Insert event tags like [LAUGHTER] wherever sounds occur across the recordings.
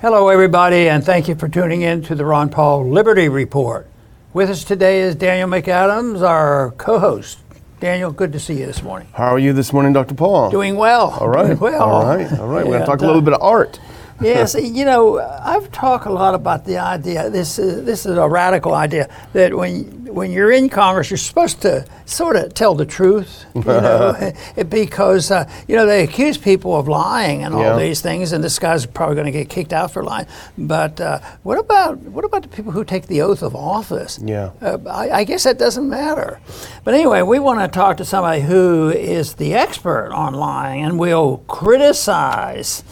Hello, everybody, and thank you for tuning in to the Ron Paul Liberty Report. With us today is Daniel McAdams, our co host. Daniel, good to see you this morning. How are you this morning, Dr. Paul? Doing well. All right. Doing well. All right. All right. We're going to talk a little uh, bit of art. Yes, you know, I've talked a lot about the idea. This is this is a radical idea that when when you're in Congress, you're supposed to sort of tell the truth, you know, [LAUGHS] because uh, you know they accuse people of lying and all Yeah. these things, and this guy's probably going to get kicked out for lying. But uh, what about what about the people who take the oath of office? Yeah. Uh, I, I guess that doesn't matter. But anyway, we want to talk to somebody who is the expert on lying and we'll criticize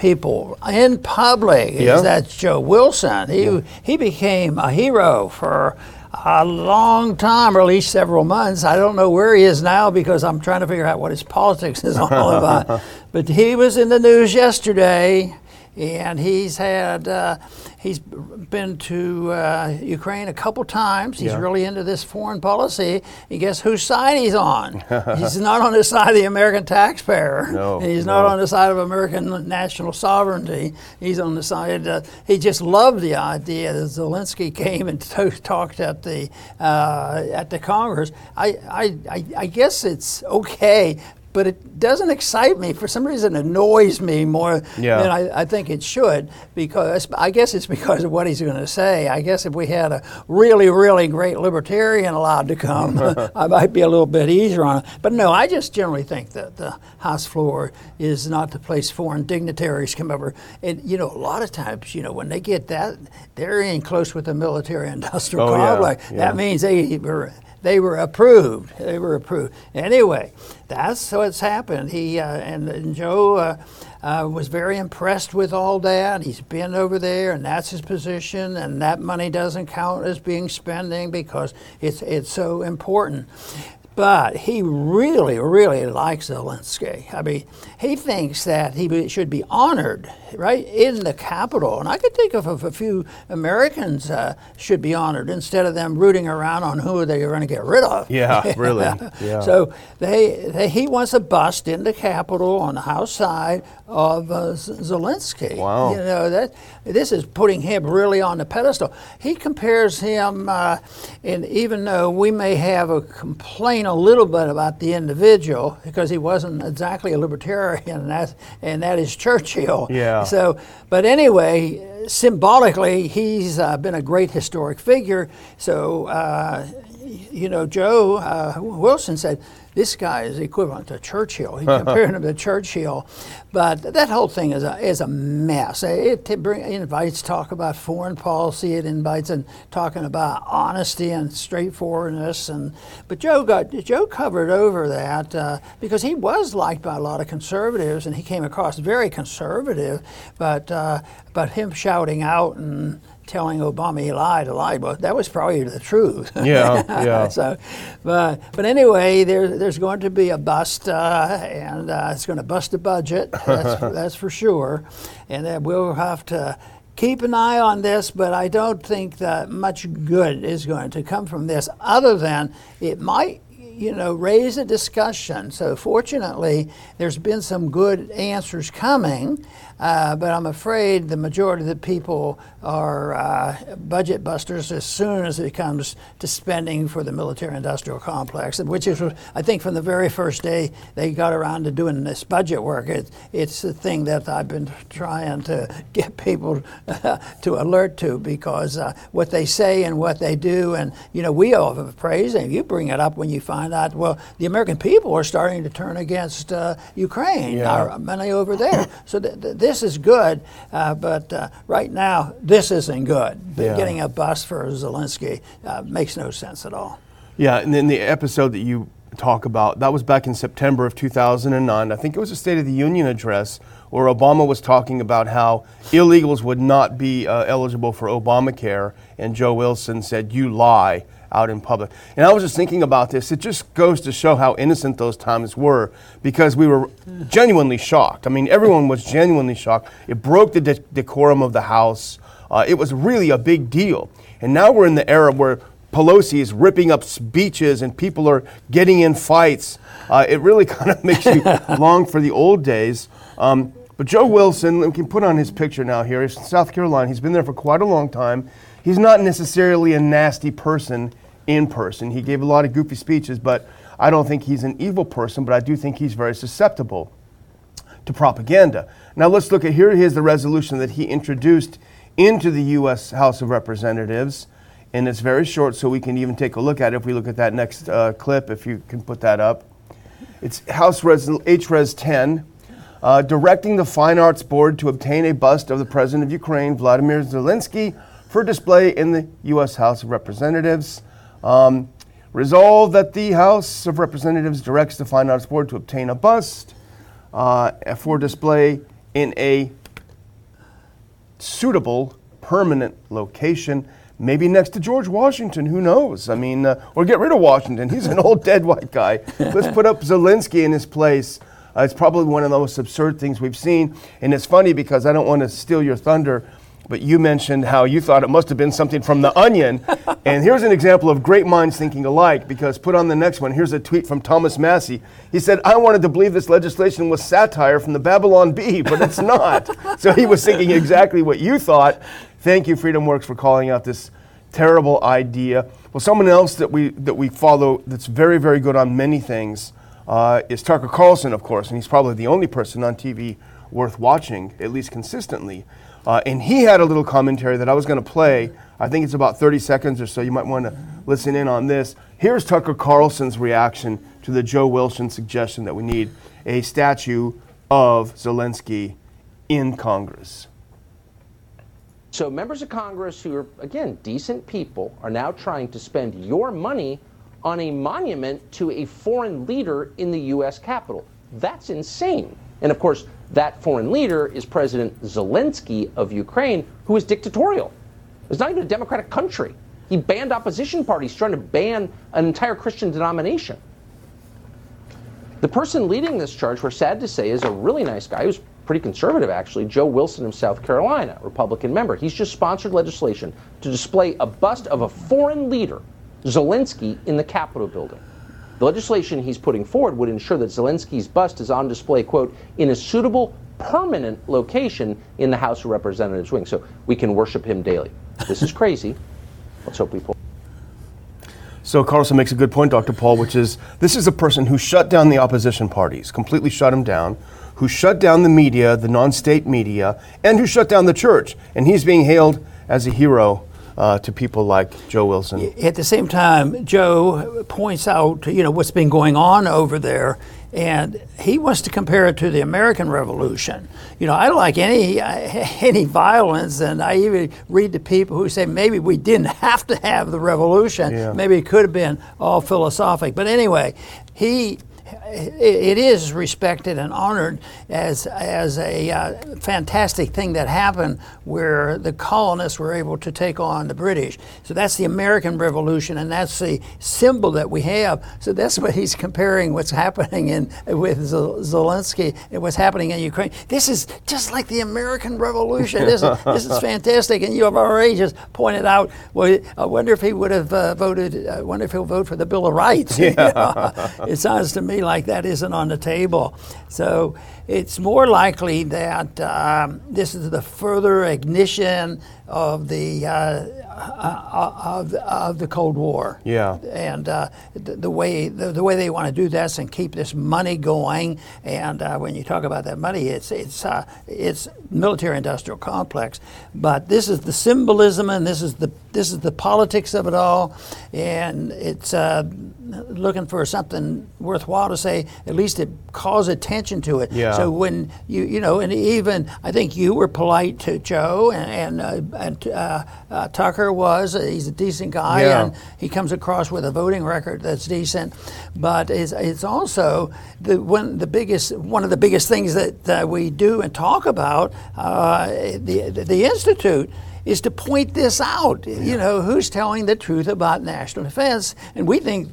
people in public. Yeah. That's Joe Wilson. He, he became a hero for a long time, or at least several months. I don't know where he is now because I'm trying to figure out what his politics is all about. [LAUGHS] but he was in the news yesterday. And he's had uh, he's been to uh, Ukraine a couple times. He's Yeah. really into this foreign policy. And guess whose side he's on? [LAUGHS] he's not on the side of the American taxpayer. No, and he's not on the side of American national sovereignty. He's on the side. Uh, he just loved the idea that Zelensky [LAUGHS] came and to- talked at the uh, at the Congress. I, I I I guess it's okay. But it doesn't excite me. For some reason, it annoys me more Yeah. than I, I think it should. Because I guess it's because of what he's going to say. I guess if we had a really, really great libertarian allowed to come, [LAUGHS] I might be a little bit easier on it. But no, I just generally think that the House floor is not the place foreign dignitaries come over. And you know, a lot of times, you know, when they get that, they're in close with the military-industrial Oh, yeah, complex. yeah. That means they were they were approved. They were approved. Anyway, that's what's happened. He uh, and, and Joe uh, uh, was very impressed with all that. He's been over there, and that's his position. And that money doesn't count as being spending because it's it's so important. But he really, really likes Zelensky. I mean, he thinks that he should be honored, right, in the Capitol. And I could think of, a few Americans uh, should be honored instead of them rooting around on who they're going to get rid of. [LAUGHS] Yeah, really. Yeah. So they, they, he wants a bust in the Capitol on the House side of uh, Zelensky. Wow. You know that this is putting him really on the pedestal. He compares him, uh, and even though we may have a complaint a little bit about the individual because he wasn't exactly a libertarian, and that and that is Churchill. Yeah. So, but anyway, symbolically, he's uh, been a great historic figure. So. Uh, you know, Joe uh, Wilson said this guy is equivalent to Churchill. He compared him to Churchill, but that whole thing is a is a mess. It, it bring, invites talk about foreign policy. It invites and talking about honesty and straightforwardness. And but Joe got Joe covered over that uh, because he was liked by a lot of conservatives, and he came across very conservative. But uh, but him shouting out and telling Obama he lied, a lie, but that was probably the truth. [LAUGHS] Yeah, [LAUGHS] yeah. so, but but anyway, there, there's going to be a bust, uh, and uh, it's going to bust the budget. [LAUGHS] That's, that's for sure, and then we'll have to keep an eye on this. But I don't think that much good is going to come from this, other than it might. You know, raise a discussion. So, fortunately, there's been some good answers coming, uh, but I'm afraid the majority of the people are uh, budget busters as soon as it comes to spending for the military industrial complex, which is, I think, from the very first day they got around to doing this budget work. It, it's the thing that I've been trying to get people [LAUGHS] to alert to because uh, what they say and what they do, and you know, we all have praise, and you bring it up when you find out, well, the American people are starting to turn against uh, Ukraine, Yeah. our money over there. so th- th- this is good, uh, but uh, right now, this isn't good. But Yeah. Getting a bus for Zelensky uh, makes no sense at all. Yeah, and then the episode that you talk about, that was back in September of 2009. I think it was a State of the Union address where Obama was talking about how illegals would not be uh, eligible for Obamacare, and Joe Wilson said, You lie out in public. And I was just thinking about this. It just goes to show how innocent those times were because we were genuinely shocked. I mean, everyone was genuinely shocked. It broke the de- decorum of the House. Uh, it was really a big deal. And now we're in the era where Pelosi is ripping up speeches and people are getting in fights. Uh, it really [LAUGHS] kind of makes you long for the old days. Um, But Joe Wilson, we can put on his picture now here. He's in South Carolina. He's been there for quite a long time. He's not necessarily a nasty person in person. He gave a lot of goofy speeches, but I don't think he's an evil person, but I do think he's very susceptible to propaganda. Now let's look at here. Here's the resolution that he introduced into the U.S. House of Representatives, and it's very short, so we can even take a look at it if we look at that next uh, clip, if you can put that up. It's House Res- HRES 10, uh, directing the Fine Arts Board to obtain a bust of the President of Ukraine, Vladimir Zelensky, for display in the U.S. House of Representatives. Um, resolve that the House of Representatives directs the Fine Arts Board to obtain a bust uh, for display in a suitable permanent location. Maybe next to George Washington, who knows? I mean, uh, or get rid of Washington. He's an old dead white guy. [LAUGHS] Let's put up Zelensky in his place. Uh, it's probably one of the most absurd things we've seen. And it's funny because I don't want to steal your thunder, but you mentioned how you thought it must have been something from The Onion. [LAUGHS] and here's an example of great minds thinking alike because put on the next one. Here's a tweet from Thomas Massie. He said, I wanted to believe this legislation was satire from the Babylon Bee, but it's [LAUGHS] not. so he was thinking exactly what you thought. Thank you, Freedom Works, for calling out this terrible idea. Well, someone else that we, that we follow that's very, very good on many things uh, is Tucker Carlson, of course, and he's probably the only person on TV worth watching, at least consistently. Uh, and he had a little commentary that I was going to play. I think it's about 30 seconds or so. You might want to listen in on this. Here's Tucker Carlson's reaction to the Joe Wilson suggestion that we need a statue of Zelensky in Congress. So, members of Congress who are, again, decent people, are now trying to spend your money on a monument to a foreign leader in the U.S. Capitol. That's insane. And of course, that foreign leader is President Zelensky of Ukraine, who is dictatorial. It's not even a democratic country. He banned opposition parties, trying to ban an entire Christian denomination. The person leading this charge, we're sad to say, is a really nice guy who's pretty conservative, actually, Joe Wilson of South Carolina, Republican member. He's just sponsored legislation to display a bust of a foreign leader, Zelensky, in the Capitol building. The legislation he's putting forward would ensure that Zelensky's bust is on display, quote, in a suitable permanent location in the House of Representatives wing, so we can worship him daily. This is crazy. Let's hope we pull. So Carlson makes a good point, Dr. Paul, which is this is a person who shut down the opposition parties, completely shut them down, who shut down the media, the non-state media, and who shut down the church. And he's being hailed as a hero uh, to people like Joe Wilson. At the same time, Joe points out, you know, what's been going on over there, and he wants to compare it to the American Revolution. You know, I don't like any [LAUGHS] any violence, and I even read the people who say maybe we didn't [LAUGHS] have to have the revolution. Yeah. Maybe it could have been all philosophic. But anyway, he it is respected and honored as as a uh, fantastic thing that happened where the colonists were able to take on the British. So that's the American Revolution, and that's the symbol that we have. So that's what he's comparing what's happening in with Zelensky and what's happening in Ukraine. This is just like the American Revolution. This is, [LAUGHS] this is fantastic, and you have already just pointed out. Well, I wonder if he would have uh, voted. I wonder if he'll vote for the Bill of Rights. [LAUGHS] Yeah. You know? It sounds to me like that isn't on the table. So it's more likely that um, this is the further ignition of the uh, uh, of, of the Cold War. Yeah. And uh, the, the, way the, the, way they want to do this and keep this money going. And uh, when you talk about that money, it's it's uh, it's military-industrial complex. But this is the symbolism, and this is the this is the politics of it all. And it's uh, looking for something worthwhile to say. At least it calls attention to it. Yeah. So when you you know, and even I think you were polite to Joe and. and and uh, uh, Tucker was. He's a decent guy, Yeah. and he comes across with a voting record that's decent. But it's, it's also the one the biggest one of the biggest things that uh, we do and talk about. Uh, the the institute is to point this out. You know, who's telling the truth about national defense? And we think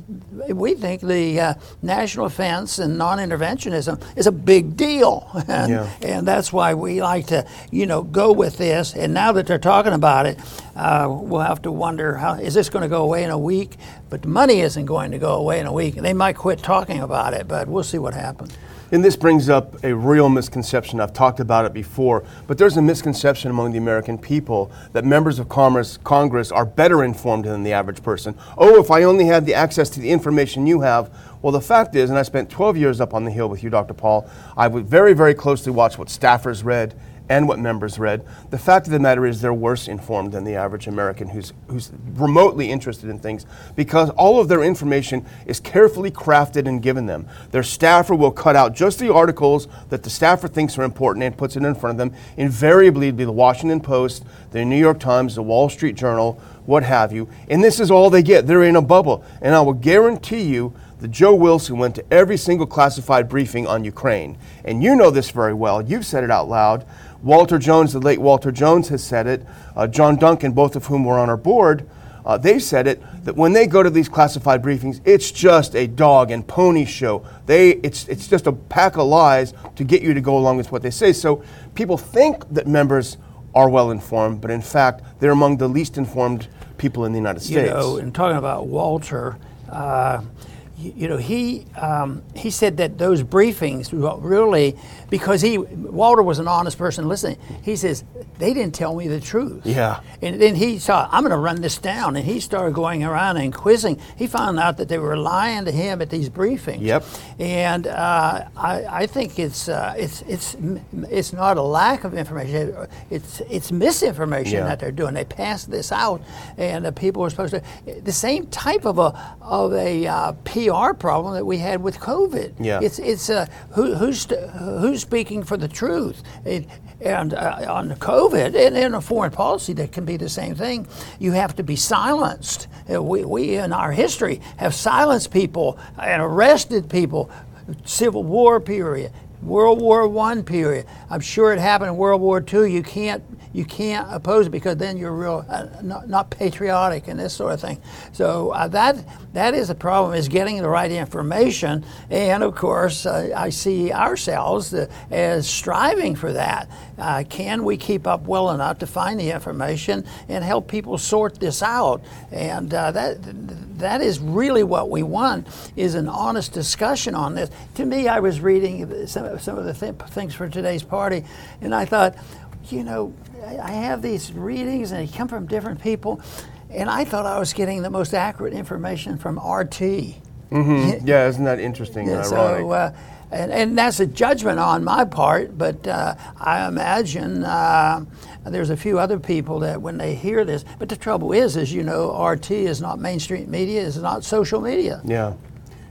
we think the uh, national defense and non-interventionism is a big deal, [LAUGHS] and, Yeah. and that's why we like to, you know, go with this. And now that they're talking about it, uh, we'll have to wonder how is this going to go away in a week? But the money isn't going to go away in a week. They might quit talking about it, but we'll see what happens. And this brings up a real misconception. I've talked about it before, but there's a misconception among the American people that members of Congress, Congress are better informed than the average person. Oh, if I only had the access to the information you have. Well, the fact is, and I spent 12 years up on the Hill with you, Dr. Paul, I would very, very closely watch what staffers read and what members read. The fact of the matter is they're worse informed than the average American who's, who's remotely interested in things because all of their information is carefully crafted and given them. Their staffer will cut out just the articles that the staffer thinks are important and puts it in front of them. Invariably, it'd be the Washington Post, the New York Times, the Wall Street Journal, what have you. And this is all they get. They're in a bubble. And I will guarantee you that Joe Wilson went to every single classified briefing on Ukraine. And you know this very well. You've said it out loud. Walter Jones, the late Walter Jones, has said it. Uh, John Duncan, both of whom were on our board, uh, they said it that when they go to these classified briefings, it's just a dog and pony show. They, it's, it's just a pack of lies to get you to go along with what they say. So people think that members are well informed, but in fact, they're among the least informed people in the United States. You know, and talking about Walter, uh, you know, he um, he said that those briefings really because he Walter was an honest person listening. He says they didn't tell me the truth. Yeah. And then he saw I'm going to run this down, and he started going around and quizzing. He found out that they were lying to him at these briefings. Yep. And uh, I, I think it's uh, it's it's it's not a lack of information. It's it's misinformation yeah. that they're doing. They passed this out, and the people are supposed to the same type of a of a uh, PR problem that we had with COVID. Yeah. It's it's uh, who, who's who's speaking for the truth. It, and uh, on COVID and in a foreign policy that can be the same thing, you have to be silenced. Uh, we, we in our history have silenced people and arrested people. Civil War period, World War One period. I'm sure it happened in World War Two. You can't you can't oppose it because then you're real uh, not, not, patriotic and this sort of thing. So uh, that that is the problem is getting the right information, and of course uh, I see ourselves uh, as striving for that. Uh, can we keep up well enough to find the information and help people sort this out? And uh, that that is really what we want is an honest discussion on this. To me, I was reading some, some of the th- things for today's party, and I thought, you know, I have these readings and they come from different people, and I thought I was getting the most accurate information from RT. Mm-hmm. Yeah, isn't that interesting? Yeah, so, uh, and, and that's a judgment on my part, but uh, I imagine uh, there's a few other people that when they hear this, but the trouble is, as you know, RT is not mainstream media, is not social media. Yeah,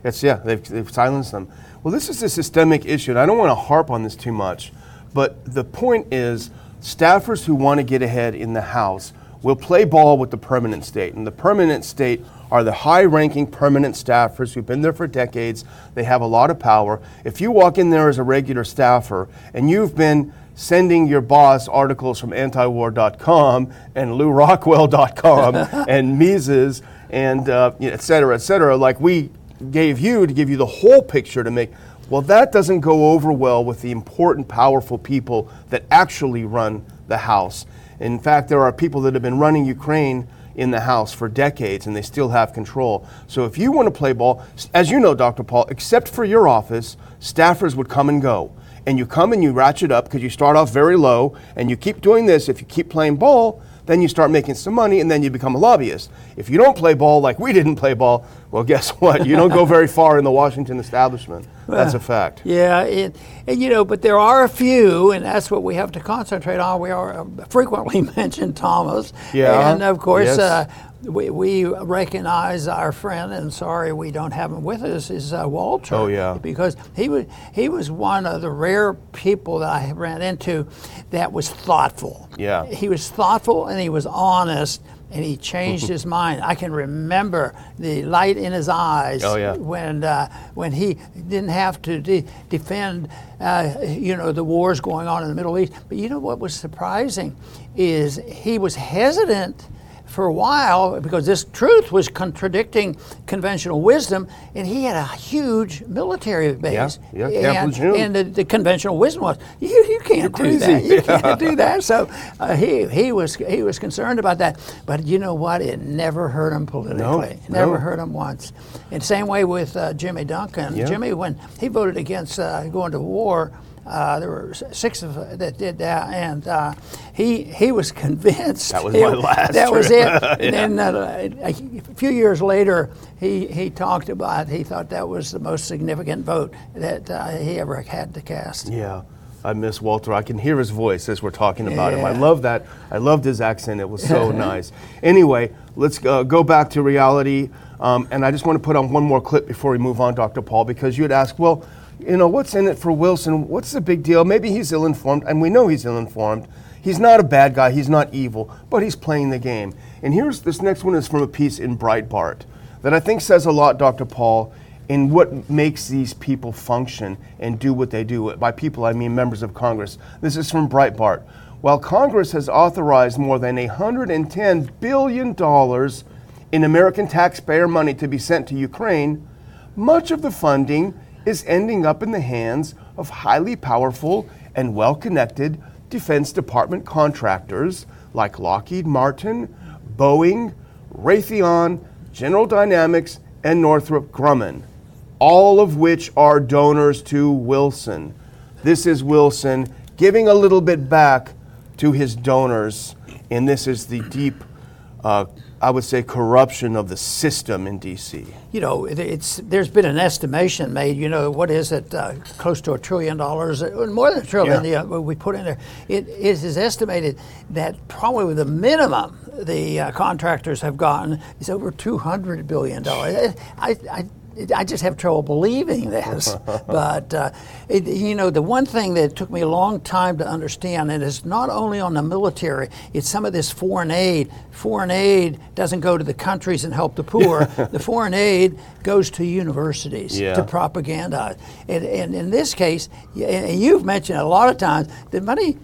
it's yeah, they've, they've silenced them. Well, this is a systemic issue, and I don't want to harp on this too much, but the point is staffers who want to get ahead in the House will play ball with the permanent state. And the permanent state are the high ranking permanent staffers who've been there for decades. They have a lot of power. If you walk in there as a regular staffer and you've been sending your boss articles from antiwar.com and lewrockwell.com [LAUGHS] and Mises and uh, et cetera, et cetera, like we gave you to give you the whole picture to make well, that doesn't go over well with the important, powerful people that actually run the House. In fact, there are people that have been running Ukraine in the House for decades and they still have control. So if you want to play ball, as you know, Dr. Paul, except for your office, staffers would come and go. And you come and you ratchet up because you start off very low and you keep doing this. If you keep playing ball, then you start making some money, and then you become a lobbyist. If you don't play ball like we didn't play ball, well, [LAUGHS] guess what? You don't go very far in the Washington establishment. That's a fact. [LAUGHS] Yeah, it, and you know, but there are a few, and that's what we have to concentrate on. We are uh, frequently [LAUGHS] mentioned Thomas, yeah, and of course, yes. uh, we, we recognize our friend, and sorry we don't have him with us, is uh, Walter. Oh yeah, because he was he was one of the rare people that I ran into that was thoughtful. Yeah, he was thoughtful and he was honest and he changed [LAUGHS] his mind. I can remember the light in his eyes oh, yeah. when uh, when he didn't have to de- defend, uh, you know, the wars going on in the Middle East. But you know what was surprising is he was hesitant for a while, because this truth was contradicting conventional wisdom, and he had a huge military base. Yeah, yeah, and, and the, the conventional wisdom was, you, you can't do crazy. that. You can't do that. So uh, he, he, was, he was concerned about that. But you know what? It never hurt him politically. never no. hurt him once. And same way with uh, Jimmy Duncan. Yeah. Jimmy, when he voted against uh, going to war, uh, there were six of us that did that, and uh, he he was [LAUGHS] convinced That was it- my last That was trip. it. [LAUGHS] And then uh, a few years later, he he talked about he thought that was the most significant vote that uh, he ever had to cast. Yeah, I miss Walter. I can hear his voice as we're talking about him. I Yeah. love that. I loved his accent. It was so [LAUGHS] nice. Anyway, let's uh, go back to reality. Um, and I just want to put on one more clip before we move on, Dr. Paul, because you had asked, well, you know, what's in it for Wilson? What's the big deal? Maybe he's ill informed, and we know he's ill informed. He's not a bad guy, he's not evil, but he's playing the game. And here's this next one is from a piece in Breitbart that I think says a lot, Dr. Paul, in what makes these people function and do what they do. By people, I mean members of Congress. This is from Breitbart. While Congress has authorized more than $110 billion in American taxpayer money to be sent to Ukraine, much of the funding is ending up in the hands of highly powerful and well connected Defense Department contractors like Lockheed Martin, Boeing, Raytheon, General Dynamics, and Northrop Grumman, all of which are donors to Wilson. This is Wilson giving a little bit back to his donors, and this is the deep, uh, I would say, corruption of the system in D.C. you know, it- it's there's been an estimation made. You know, what is it? Uh, close to a trillion dollars, uh, more than a trillion. Yeah. The, uh, we put in there. It, it is estimated that probably the minimum the uh, contractors have gotten is over two hundred billion dollars. I, I, I just have trouble believing this. [LAUGHS] but, uh, it, you know, the one thing that took me a long time to understand, and it's not only on the military, it's some of this foreign aid. Foreign aid doesn't go to the countries and help the poor. [LAUGHS] the foreign aid goes to universities Yeah. to propagandize. And, and in this case, and you've mentioned it a lot of times, the money.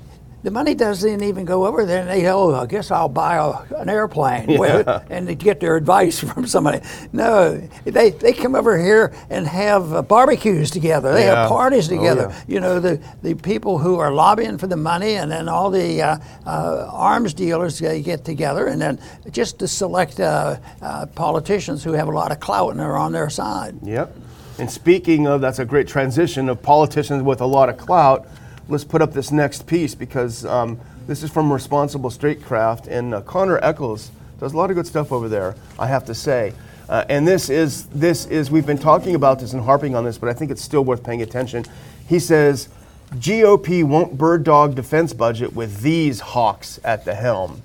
The money doesn't even go over there, and they oh, I guess I'll buy a, an airplane with, and to get their advice [LAUGHS] from somebody. No, they, they come over here and have uh, barbecues together. They Yeah. have parties Oh, together. yeah. You know, the, the people who are lobbying for the money, and then all the uh, uh, arms dealers uh, get together, and then just to select uh, uh, politicians who have a lot of clout and are on their side. Yep. And speaking of, that's a great transition of politicians with a lot of clout. Let's put up this next piece because um, this is from Responsible Statecraft, and uh, Connor Echols does a lot of good stuff over there. I have to say. Uh, and this is this is we've been talking about this and harping on this, but I think it's still worth paying attention. He says, GOP won't bird dog defense budget with these hawks at the helm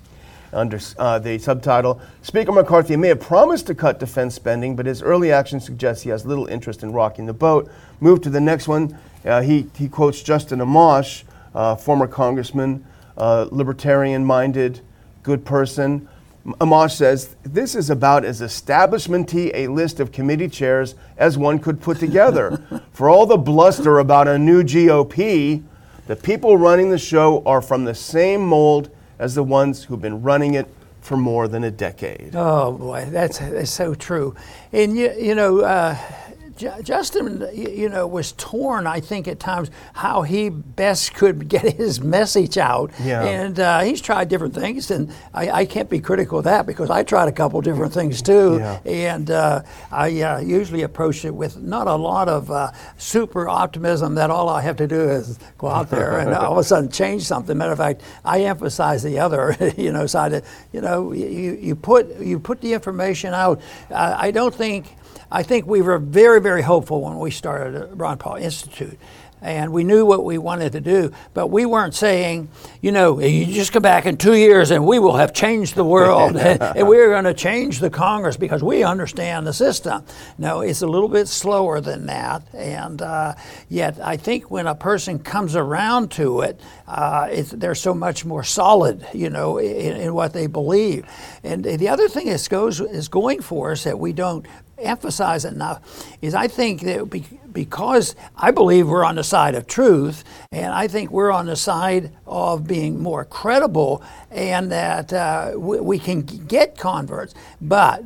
under uh, the subtitle Speaker McCarthy may have promised to cut defense spending, but his early action suggests he has little interest in rocking the boat. Move to the next one. Uh, he, he quotes Justin Amash, uh, former congressman, uh, libertarian minded, good person. Amash says, This is about as establishmenty a list of committee chairs as one could put together. [LAUGHS] For all the bluster about a new GOP, the people running the show are from the same mold as the ones who've been running it for more than a decade. Oh boy, that's that's so true. And you you know, uh, Ju- Justin, you know, was torn. I think at times how he best could get [LAUGHS] his message out. Yeah. And uh, he's tried different things, and I, I can't be critical of that because I tried a couple different things too. Yeah. And uh, I uh, usually approach it with not a lot of uh, super optimism that all I have to do is go out there and all of a sudden change something. Matter of fact, I emphasize the other, [LAUGHS] you know, side. Of, you know, you, you put you put the information out. I don't think. I think we were very, very hopeful when we started the Ron Paul Institute. And we knew what we wanted to do, but we weren't saying, you know, you just come back in two years and we will have changed the world [LAUGHS] and we're going to change the Congress because we understand the system. No, it's a little bit slower than that. And uh, yet, I think when a person comes around to it, uh, it's, they're so much more solid, you know, in, in what they believe. And the other thing that goes is going for us that we don't emphasize enough is I think that because I believe we're on the side of truth, and I think we're on the side of being more credible, and that uh, we, we, can get converts. But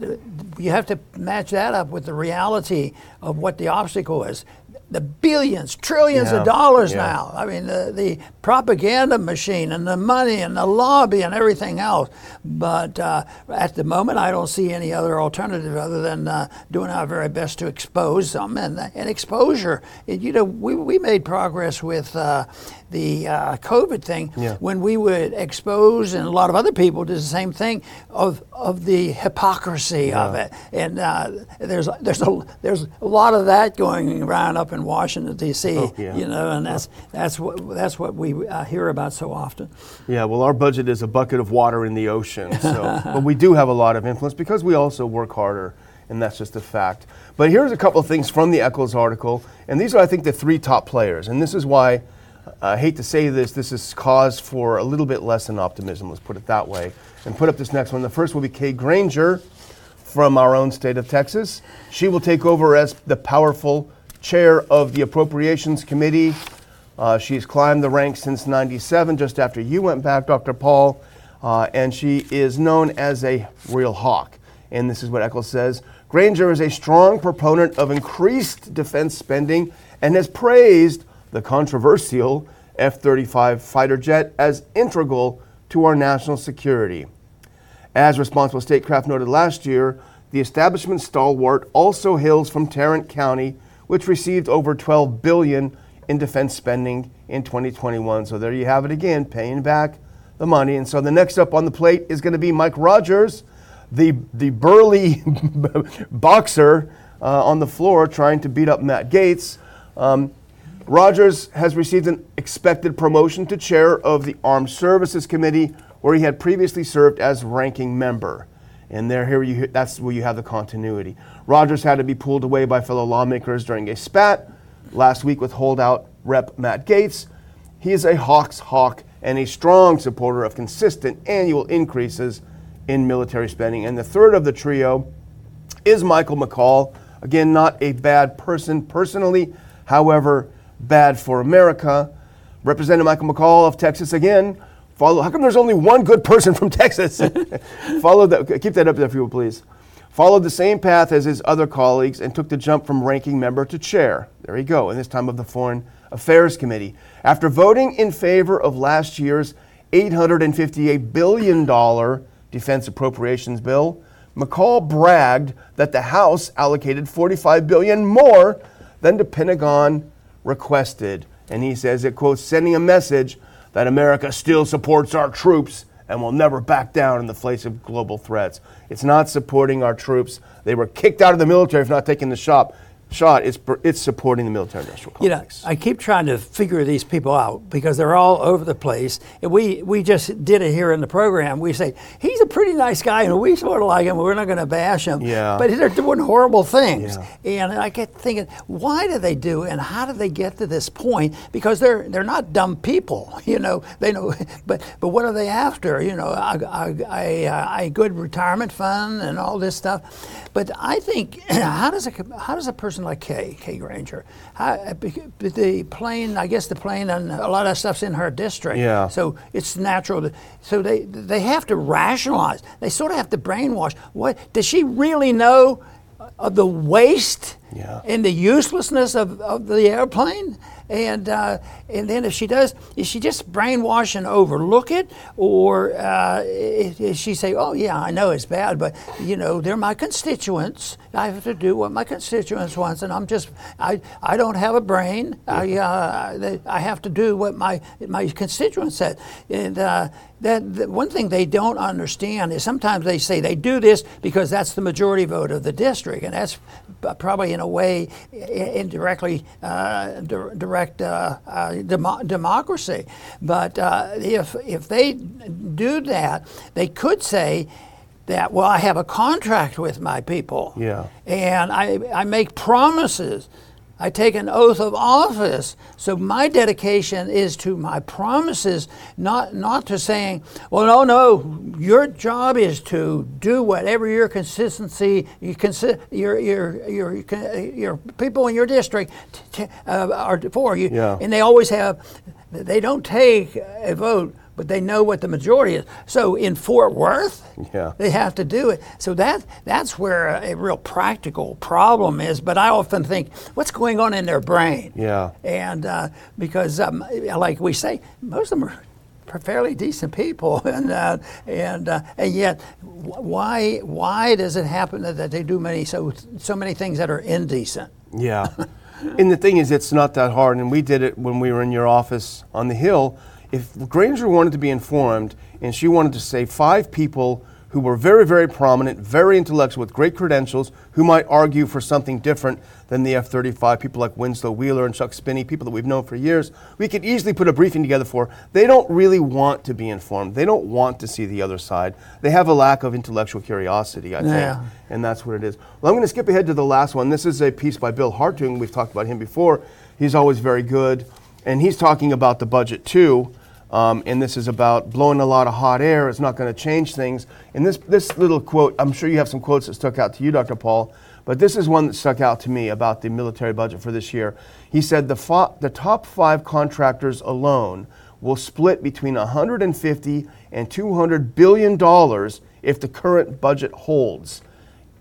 you have to match that up with the reality of what the obstacle is the billions, trillions yeah, of dollars yeah. now. I mean, the, the propaganda machine and the money and the lobby and everything else. But uh, at the moment, I don't see any other alternative other than uh, doing our very best to expose them. And, and exposure, you know, we, we made progress with uh, the uh, COVID thing yeah. when we would expose, and a lot of other people did the same thing, of, of the hypocrisy of it. And uh, there's, there's, a, there's a lot of that going around up in Washington, D.C., oh, you know, and that's, that's, what, that's what we uh, hear about so often. Yeah, well, our budget is a bucket of water in the ocean. [LAUGHS] So, but we do have a lot of influence because we also work harder, and that's just a fact. But here's a couple of things from the Echols article, and these are, I think, the three top players. And this is why I hate to say this, this is cause for a little bit less than optimism, let's put it that way. And put up this next one. The first will be Kay Granger from our own state of Texas. She will take over as the powerful chair of the Appropriations Committee uh, she's climbed the ranks since 97, just after you went back, Dr. Paul, uh, and she is known as a real hawk. And this is what Echols says Granger is a strong proponent of increased defense spending and has praised the controversial F 35 fighter jet as integral to our national security. As Responsible Statecraft noted last year, the establishment stalwart also hails from Tarrant County, which received over 12 billion in defense spending in 2021. So there you have it again, paying back the money. And so the next up on the plate is going to be Mike Rogers, the, the burly [LAUGHS] boxer uh, on the floor trying to beat up Matt Gaetz. Um, Rogers has received an expected promotion to chair of the Armed Services Committee, where he had previously served as ranking member. And there, here you, that's where you have the continuity. Rogers had to be pulled away by fellow lawmakers during a spat last week with holdout Rep. Matt Gaetz. He is a Hawks hawk and a strong supporter of consistent annual increases in military spending. And the third of the trio is Michael McCaul. Again, not a bad person personally, however, bad for America. Representative Michael McCaul of Texas again. Follow. How come there's only one good person from [LAUGHS] Texas? [LAUGHS] Follow that. Keep that up there, if you will, please followed the same path as his other colleagues and took the jump from ranking member to chair. There you go, in this time of the Foreign Affairs Committee. After voting in favor of last year's $858 billion defense appropriations bill, McCaul bragged that the House allocated 45 billion more than the Pentagon requested. And he says it quotes sending a message that America still supports our troops and will never back down in the face of global threats. It's not supporting our troops. They were kicked out of the military for not taking the shop shot, it's, it's supporting the military industrial complex. You know, I keep trying to figure these people out because they're all over the place. And we, we just did it here in the program. We say, he's a pretty nice guy and we sort of like him. We're not going to bash him. Yeah. But they're doing horrible things. Yeah. And I get thinking, why do they do and how do they get to this point? Because they're, they're not dumb people, [LAUGHS] you know. They know, [LAUGHS] but, but what are they after? You know, a, a, a, a good retirement fund and all this stuff. But I think, [CLEARS THROAT] how does a, how does a person person like Kay, Kay Granger. I, the plane, I guess the plane and a lot of stuff's in her district. Yeah. So it's natural. To, so they they have to rationalize. They sort of have to brainwash. What does she really know of the waste yeah. and the uselessness of, of the airplane? And uh, and then if she does, is she just brainwash and overlook it, or uh, is she say, "Oh yeah, I know it's bad, but you know they're my constituents. I have to do what my constituents wants, and I'm just I, I don't have a brain. I uh, I have to do what my my constituents said." And uh, that, that, one thing they don't understand is sometimes they say they do this because that's the majority vote of the district, and that's probably in a way indirectly uh, direct direct uh, uh, dem- democracy. But uh, if, if they do that, they could say, that well i have a contract with my people yeah and i, I make promises I take an oath of office. So my dedication is to my promises, not not to saying, well, no, no, your job is to do whatever your consistency, you consi- your, your, your, your people in your district t- uh, are for you. Yeah. And they always have, they don't take a vote but they know what the majority is. So in Fort Worth, Yeah. they have to do it. So that that's where a, real practical problem is. But I often think, what's going on in their brain? Yeah. And uh, because, um, like we say, most of them are fairly decent people, [LAUGHS] and uh, and uh, and yet, why why does it happen that they do many so so many things that are indecent? Yeah. and the thing is, it's not that hard. And we did it when we were in your office on the Hill. If Granger wanted to be informed and she wanted to say five people who were very, very prominent, very intellectual, with great credentials, who might argue for something different than the F 35, people like Winslow Wheeler and Chuck Spinney, people that we've known for years, we could easily put a briefing together for. They don't really want to be informed. They don't want to see the other side. They have a lack of intellectual curiosity, I think Yeah. and that's what it is. Well, I'm going to skip ahead to the last one. This is a piece by Bill Hartung. We've talked about him before. He's always very good, and he's talking about the budget too. Um, and this is about blowing a lot of hot air. It's not going to change things. And this this little quote, I'm sure you have some quotes that stuck out to you, Dr. Paul, but this is one that stuck out to me about the military budget for this year. He said the fo- the top five contractors alone will split between 150 and 200 billion dollars if the current budget holds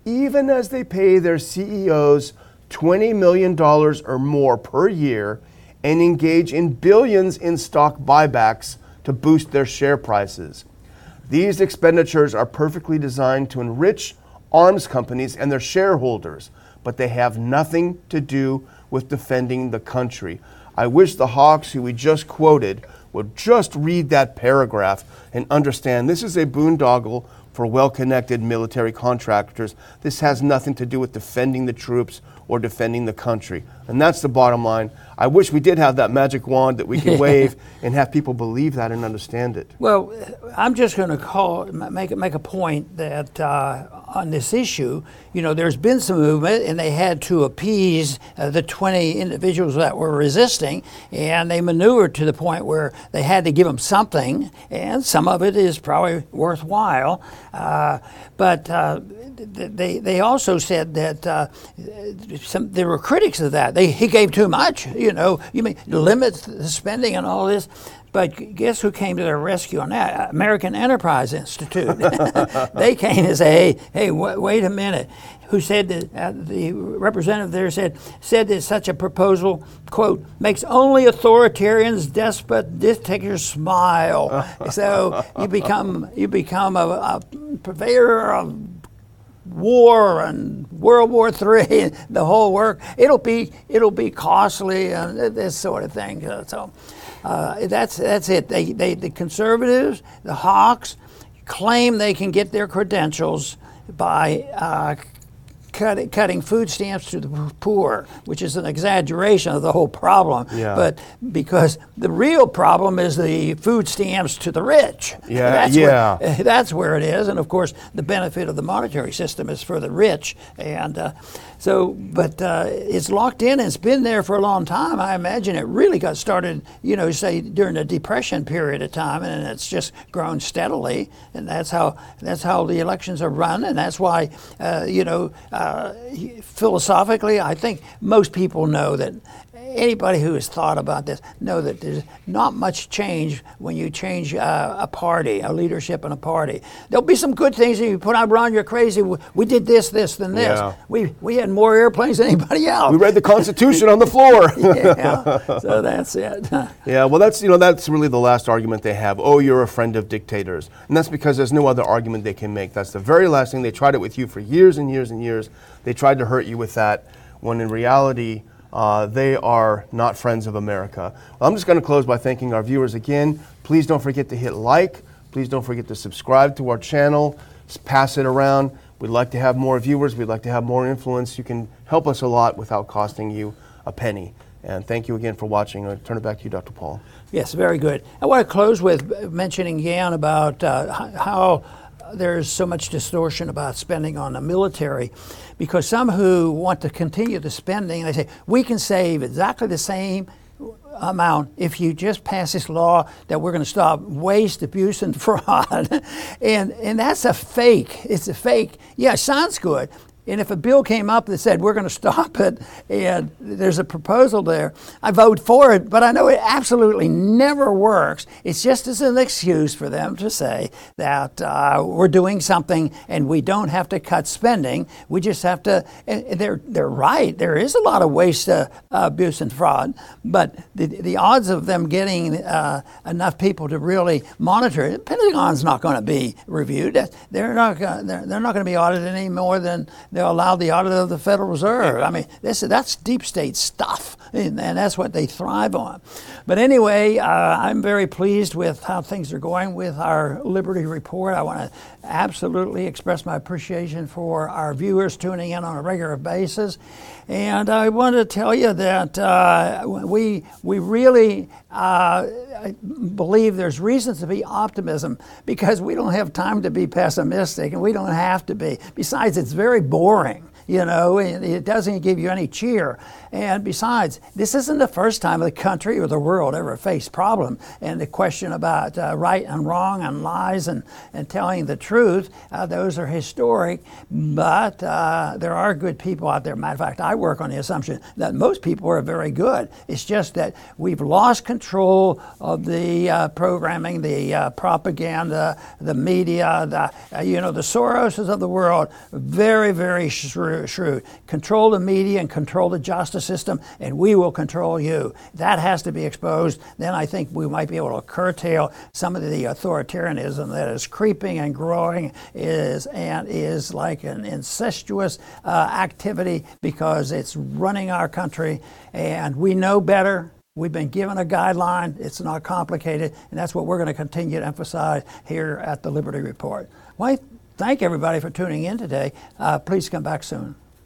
even as they pay their CEOs $20 million or more per year and engage in billions in stock buybacks to boost their share prices. These expenditures are perfectly designed to enrich arms companies and their shareholders, but they have nothing to do with defending the country. I wish the Hawks, who we just quoted, would just read that paragraph and understand this is a boondoggle for well connected military contractors. This has nothing to do with defending the troops or defending the country. And that's the bottom line. I wish we did have that magic wand that we could [LAUGHS] wave and have people believe that and understand it. Well, I'm just going to call make make a point that uh, on this issue, you know, there's been some movement, and they had to appease uh, the 20 individuals that were resisting, and they maneuvered to the point where they had to give them something, and some of it is probably worthwhile. Uh, but uh, they they also said that uh, some there were critics of that. They he gave too much. You know, you mean limit the spending and all this. But guess who came to their rescue on that? American Enterprise Institute. [LAUGHS] they came and say, "Hey, hey, w- wait a minute." Who said that? Uh, the representative there said said that such a proposal, quote, makes only authoritarians, despot dictators smile. [LAUGHS] so you become you become a, a purveyor of war and World War III, [LAUGHS] the whole work. It'll be it'll be costly and this sort of thing. Uh, So uh, that's that's it. They, they the conservatives, the Hawks, claim they can get their credentials by. Cutting, cutting food stamps to the poor, which is an exaggeration of the whole problem. Yeah. But because the real problem is the food stamps to the rich. Yeah, [LAUGHS] That's yeah. Where, [LAUGHS] that's where it is, and of course, the benefit of the monetary system is for the rich, and uh, so. But uh, it's locked in, it's been there for a long time. I imagine it really got started, you know, say during the depression period of time, and it's just grown steadily, and that's how that's how the elections are run, and that's why, uh, you know, uh, philosophically, I think most people know that anybody who has thought about this know that there's not much change when you change uh, a party, a leadership in a party. There'll be some good things that you put on, Ron, you're crazy. We, we did this, this, than this. Yeah. We, we had more airplanes than anybody else. We read the Constitution on the floor. [LAUGHS] yeah, so that's it. [LAUGHS] Yeah, well, that's you know that's really the last argument they have. Oh, you're a friend of dictators, and that's because there's no other argument they can make. That's the very last thing they tried it with you for years and years and years. They tried to hurt you with that, when in reality. Uh, they are not friends of America. Well, I'm just going to close by thanking our viewers again. Please don't forget to hit like. Please don't forget to subscribe to our channel. Pass it around. We'd like to have more viewers. We'd like to have more influence. You can help us a lot without costing you a penny. And thank you again for watching. I'll turn it back to you, Dr. Paul. Yes, very good. I want to close with mentioning again about uh, how there's so much distortion about spending on the military because some who want to continue the spending, they say, we can save exactly the same amount if you just pass this law that we're going to stop waste, abuse, and [LAUGHS] fraud. and, and that's a fake. It's a fake. Yeah, sounds good. And if a bill came up that said we're going to stop it and there's a proposal there, I vote for it, but I know it absolutely never works. It's just as an excuse for them to say that uh, we're doing something and we don't have to cut spending. We just have to, and they're, they're right. There is a lot of waste, uh, abuse, and fraud, but the, the odds of them getting uh, enough people to really monitor it, Pentagon's not going to be reviewed. They're not, they're, they're not going to be audited any more than they'll allow the audit of the Federal Reserve. I mean, this, that's deep state stuff, and, and that's what they thrive on. But anyway, uh, I'm very pleased with how things are going with our Liberty Report. I want to absolutely express my appreciation for our viewers tuning in on a regular basis. And I want to tell you that uh, we, we really uh, believe there's reasons to be optimism because we don't have time to be pessimistic and we don't have to be. Besides, it's very boring. You know, it doesn't give you any cheer. And besides, this isn't the first time the country or the world ever faced problem. And the question about uh, right and wrong and lies and, and telling the truth, uh, those are historic. But uh, there are good people out there. Matter of fact, I work on the assumption that most people are very good. It's just that we've lost control of the uh, programming, the uh, propaganda, the media, the uh, you know the Soroses of the world. Very, very shrewd. Control the media and control the justice system and we will control you. That has to be exposed. Then I think we might be able to curtail some of the authoritarianism that is creeping and growing is and is like an incestuous uh, activity because it's running our country and we know better. We've been given a guideline. It's not complicated, and that's what we're going to continue to emphasize here at the Liberty Report. I thank everybody for tuning in today. Uh, please come back soon.